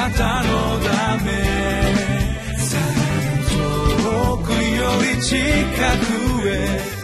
なたのため。遠くより近くへ。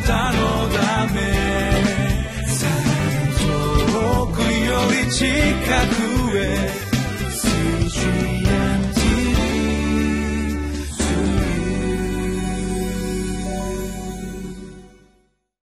たのため。遠くより近く。